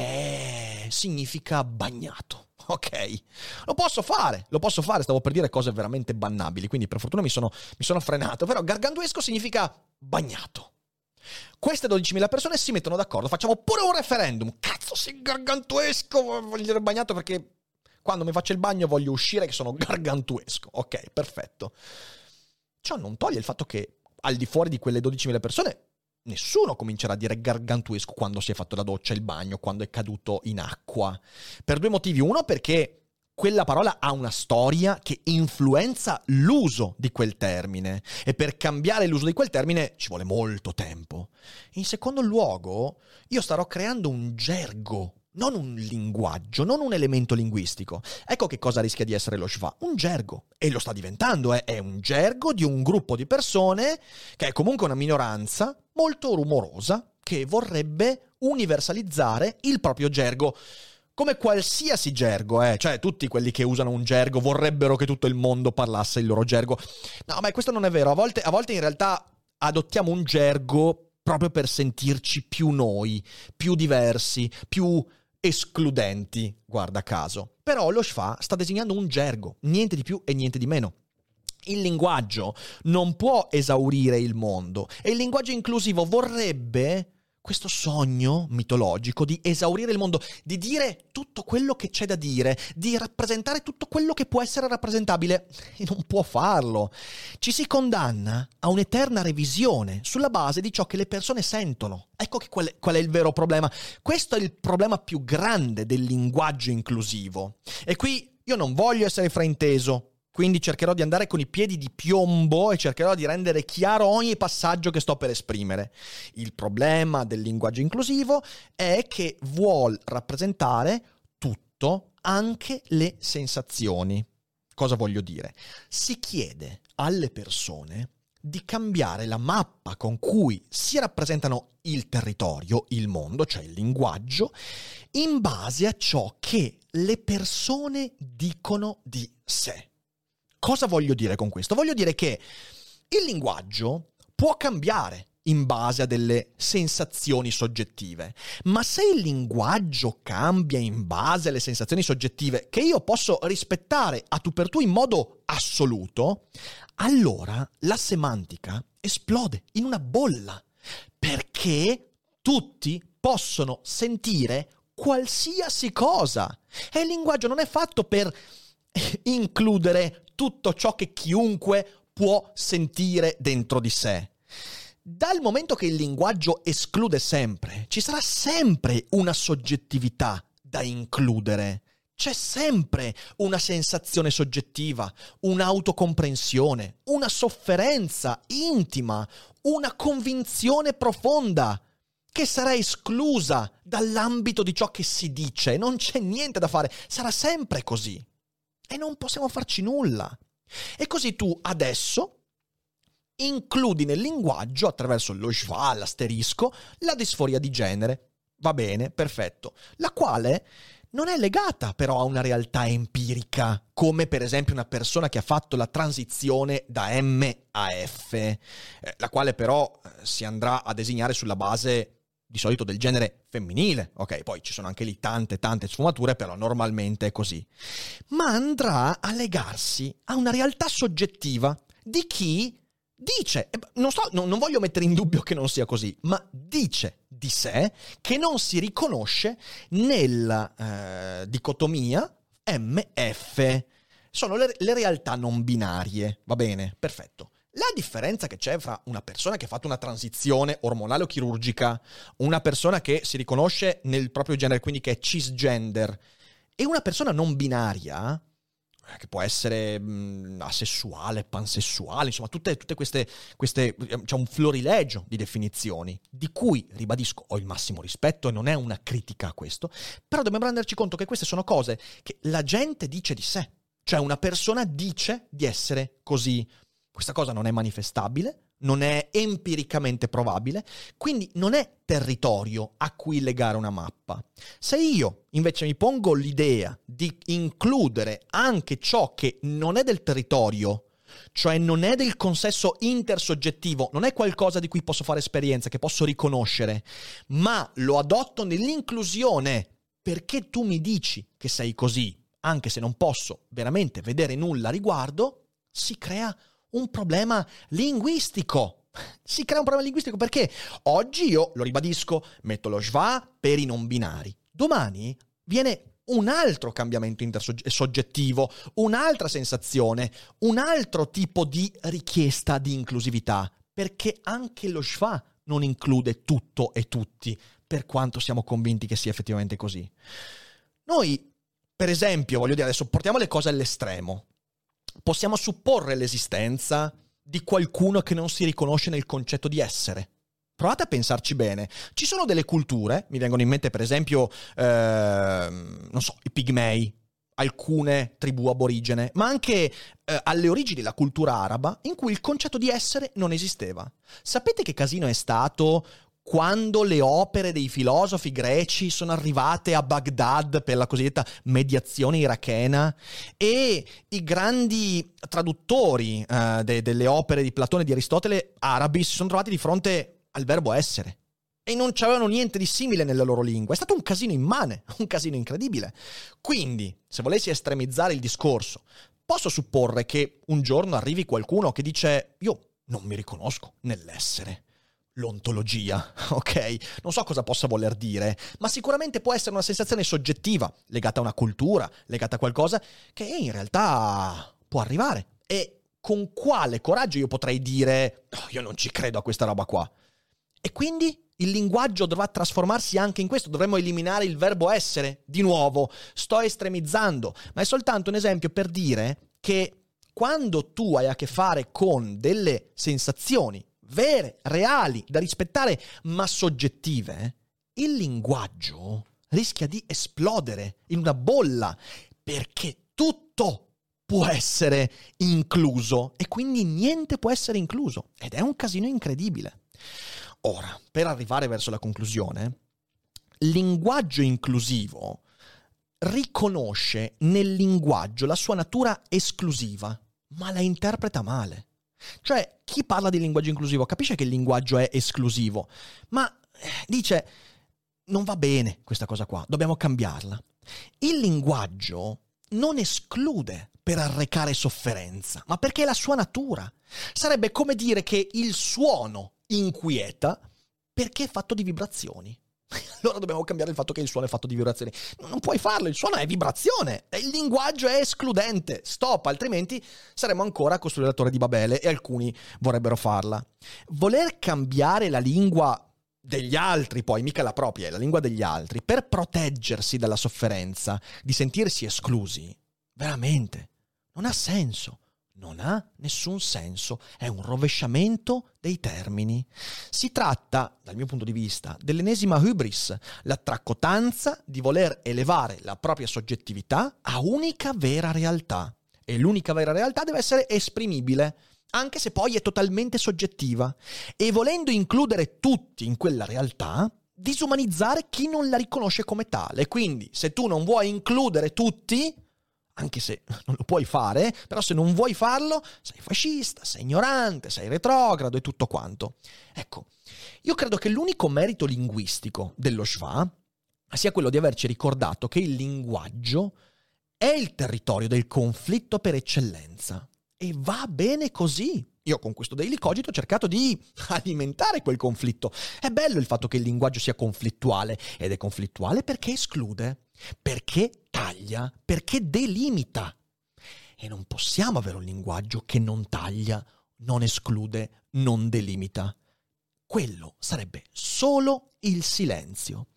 Eh, significa bagnato. Ok, lo posso fare, lo posso fare, stavo per dire cose veramente bannabili, quindi per fortuna mi sono, mi sono frenato, però gargantuesco significa bagnato. Queste 12.000 persone si mettono d'accordo, facciamo pure un referendum. Cazzo, sei gargantuesco, voglio dire bagnato perché quando mi faccio il bagno voglio uscire che sono gargantuesco. Ok, perfetto. Ciò non toglie il fatto che al di fuori di quelle 12.000 persone nessuno comincerà a dire gargantuesco quando si è fatto la doccia, il bagno, quando è caduto in acqua. Per due motivi. Uno, perché quella parola ha una storia che influenza l'uso di quel termine e per cambiare l'uso di quel termine ci vuole molto tempo. In secondo luogo, io starò creando un gergo non un linguaggio, non un elemento linguistico. Ecco che cosa rischia di essere lo schwa, un gergo. E lo sta diventando, eh? è un gergo di un gruppo di persone che è comunque una minoranza molto rumorosa che vorrebbe universalizzare il proprio gergo. Come qualsiasi gergo, eh? cioè tutti quelli che usano un gergo vorrebbero che tutto il mondo parlasse il loro gergo. No, ma questo non è vero. A volte, a volte in realtà adottiamo un gergo proprio per sentirci più noi, più diversi, più escludenti, guarda caso. Però lo Schwa sta disegnando un gergo, niente di più e niente di meno. Il linguaggio non può esaurire il mondo e il linguaggio inclusivo vorrebbe questo sogno mitologico di esaurire il mondo, di dire tutto quello che c'è da dire, di rappresentare tutto quello che può essere rappresentabile, e non può farlo. Ci si condanna a un'eterna revisione sulla base di ciò che le persone sentono. Ecco qual è, qual è il vero problema. Questo è il problema più grande del linguaggio inclusivo. E qui io non voglio essere frainteso, quindi cercherò di andare con i piedi di piombo e cercherò di rendere chiaro ogni passaggio che sto per esprimere. Il problema del linguaggio inclusivo è che vuol rappresentare tutto, anche le sensazioni. Cosa voglio dire? Si chiede alle persone di cambiare la mappa con cui si rappresentano il territorio, il mondo, cioè il linguaggio, in base a ciò che le persone dicono di sé. Cosa voglio dire con questo? Voglio dire che il linguaggio può cambiare in base a delle sensazioni soggettive. Ma se il linguaggio cambia in base alle sensazioni soggettive, che io posso rispettare a tu per tu in modo assoluto, allora la semantica esplode in una bolla. Perché tutti possono sentire qualsiasi cosa. E il linguaggio non è fatto per includere tutto ciò che chiunque può sentire dentro di sé. Dal momento che il linguaggio esclude sempre, ci sarà sempre una soggettività da includere. C'è sempre una sensazione soggettiva, un'autocomprensione, una sofferenza intima, una convinzione profonda che sarà esclusa dall'ambito di ciò che si dice. Non c'è niente da fare, sarà sempre così e non possiamo farci nulla. E così tu adesso includi nel linguaggio, attraverso lo schwa, l'asterisco, la disforia di genere. Va bene, perfetto. La quale non è legata però a una realtà empirica, come per esempio una persona che ha fatto la transizione da M a F, eh, la quale però eh, si andrà a designare sulla base di solito del genere femminile, ok, poi ci sono anche lì tante tante sfumature, però normalmente è così, ma andrà a legarsi a una realtà soggettiva di chi dice, non, sto, non, non voglio mettere in dubbio che non sia così, ma dice di sé che non si riconosce nella eh, dicotomia MF. Sono le, le realtà non binarie, va bene? Perfetto. La differenza che c'è fra una persona che ha fatto una transizione ormonale o chirurgica, una persona che si riconosce nel proprio genere, quindi che è cisgender, e una persona non binaria, eh, che può essere mh, asessuale, pansessuale, insomma, tutte, tutte queste, queste, c'è un florilegio di definizioni, di cui, ribadisco, ho il massimo rispetto e non è una critica a questo, però dobbiamo renderci conto che queste sono cose che la gente dice di sé, cioè una persona dice di essere così questa cosa non è manifestabile, non è empiricamente provabile, quindi non è territorio a cui legare una mappa. Se io invece mi pongo l'idea di includere anche ciò che non è del territorio, cioè non è del consesso intersoggettivo, non è qualcosa di cui posso fare esperienza, che posso riconoscere, ma lo adotto nell'inclusione perché tu mi dici che sei così, anche se non posso veramente vedere nulla a riguardo, si crea un problema linguistico. Si crea un problema linguistico perché oggi io, lo ribadisco, metto lo schwa per i non binari. Domani viene un altro cambiamento intersoggettivo, un'altra sensazione, un altro tipo di richiesta di inclusività, perché anche lo schwa non include tutto e tutti, per quanto siamo convinti che sia effettivamente così. Noi, per esempio, voglio dire, adesso portiamo le cose all'estremo possiamo supporre l'esistenza di qualcuno che non si riconosce nel concetto di essere. Provate a pensarci bene. Ci sono delle culture, mi vengono in mente per esempio, eh, non so, i pigmei, alcune tribù aborigene, ma anche eh, alle origini della cultura araba, in cui il concetto di essere non esisteva. Sapete che casino è stato quando le opere dei filosofi greci sono arrivate a Baghdad per la cosiddetta mediazione irachena e i grandi traduttori uh, de- delle opere di Platone e di Aristotele arabi si sono trovati di fronte al verbo essere e non c'avevano niente di simile nella loro lingua. È stato un casino immane, un casino incredibile. Quindi, se volessi estremizzare il discorso, posso supporre che un giorno arrivi qualcuno che dice io non mi riconosco nell'essere l'ontologia, ok? Non so cosa possa voler dire, ma sicuramente può essere una sensazione soggettiva, legata a una cultura, legata a qualcosa che in realtà può arrivare. E con quale coraggio io potrei dire, oh, io non ci credo a questa roba qua. E quindi il linguaggio dovrà trasformarsi anche in questo, dovremmo eliminare il verbo essere. Di nuovo, sto estremizzando, ma è soltanto un esempio per dire che quando tu hai a che fare con delle sensazioni vere, reali, da rispettare, ma soggettive, il linguaggio rischia di esplodere in una bolla, perché tutto può essere incluso e quindi niente può essere incluso ed è un casino incredibile. Ora, per arrivare verso la conclusione, linguaggio inclusivo riconosce nel linguaggio la sua natura esclusiva, ma la interpreta male. Cioè, chi parla di linguaggio inclusivo capisce che il linguaggio è esclusivo, ma eh, dice non va bene questa cosa qua, dobbiamo cambiarla. Il linguaggio non esclude per arrecare sofferenza, ma perché è la sua natura. Sarebbe come dire che il suono inquieta perché è fatto di vibrazioni. Allora dobbiamo cambiare il fatto che il suono è fatto di vibrazioni. Non puoi farlo, il suono è vibrazione. Il linguaggio è escludente. Stop, altrimenti saremo ancora a costruire la torre di Babele e alcuni vorrebbero farla. Voler cambiare la lingua degli altri, poi mica la propria, è la lingua degli altri, per proteggersi dalla sofferenza di sentirsi esclusi, veramente non ha senso non ha nessun senso, è un rovesciamento dei termini. Si tratta, dal mio punto di vista, dell'ennesima hubris, la traccotanza di voler elevare la propria soggettività a unica vera realtà. E l'unica vera realtà deve essere esprimibile, anche se poi è totalmente soggettiva. E volendo includere tutti in quella realtà, disumanizzare chi non la riconosce come tale. Quindi, se tu non vuoi includere tutti, anche se non lo puoi fare, però se non vuoi farlo sei fascista, sei ignorante, sei retrogrado e tutto quanto. Ecco, io credo che l'unico merito linguistico dello Schwa sia quello di averci ricordato che il linguaggio è il territorio del conflitto per eccellenza. E va bene così. Io con questo Daily Cogito ho cercato di alimentare quel conflitto. È bello il fatto che il linguaggio sia conflittuale ed è conflittuale perché esclude perché taglia, perché delimita. E non possiamo avere un linguaggio che non taglia, non esclude, non delimita. Quello sarebbe solo il silenzio.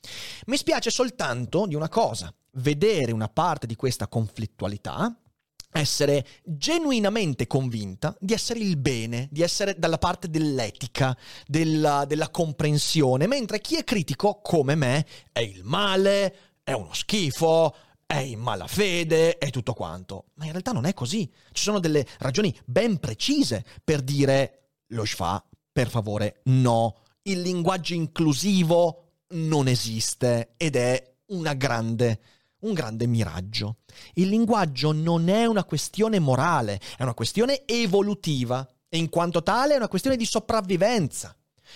Mi spiace soltanto di una cosa, vedere una parte di questa conflittualità, essere genuinamente convinta di essere il bene, di essere dalla parte dell'etica, della, della comprensione, mentre chi è critico, come me, è il male, è uno schifo, è in malafede e tutto quanto. Ma in realtà non è così. Ci sono delle ragioni ben precise per dire lo schfa, per favore, no. Il linguaggio inclusivo non esiste ed è una grande un grande miraggio. Il linguaggio non è una questione morale, è una questione evolutiva e in quanto tale è una questione di sopravvivenza.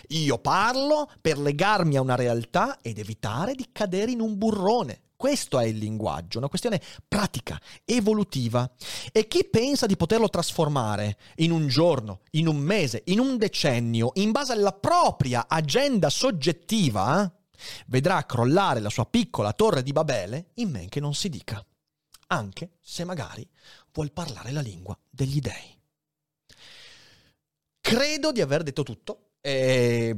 Io parlo per legarmi a una realtà ed evitare di cadere in un burrone. Questo è il linguaggio, una questione pratica, evolutiva. E chi pensa di poterlo trasformare in un giorno, in un mese, in un decennio, in base alla propria agenda soggettiva, vedrà crollare la sua piccola torre di Babele in men che non si dica, anche se magari vuol parlare la lingua degli dei. Credo di aver detto tutto. E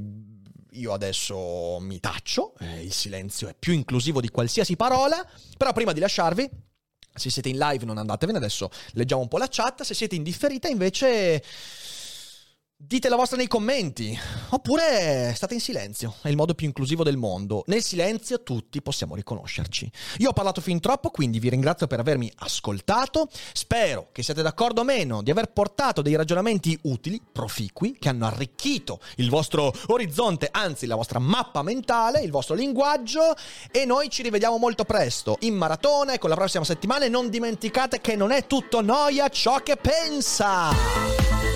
io adesso mi taccio, eh, il silenzio è più inclusivo di qualsiasi parola, però prima di lasciarvi, se siete in live non andatevene, adesso leggiamo un po' la chat, se siete in differita invece Dite la vostra nei commenti, oppure state in silenzio, è il modo più inclusivo del mondo. Nel silenzio tutti possiamo riconoscerci. Io ho parlato fin troppo, quindi vi ringrazio per avermi ascoltato. Spero che siate d'accordo o meno di aver portato dei ragionamenti utili, proficui, che hanno arricchito il vostro orizzonte, anzi la vostra mappa mentale, il vostro linguaggio. E noi ci rivediamo molto presto in maratona e con la prossima settimana. E non dimenticate che non è tutto noia ciò che pensa.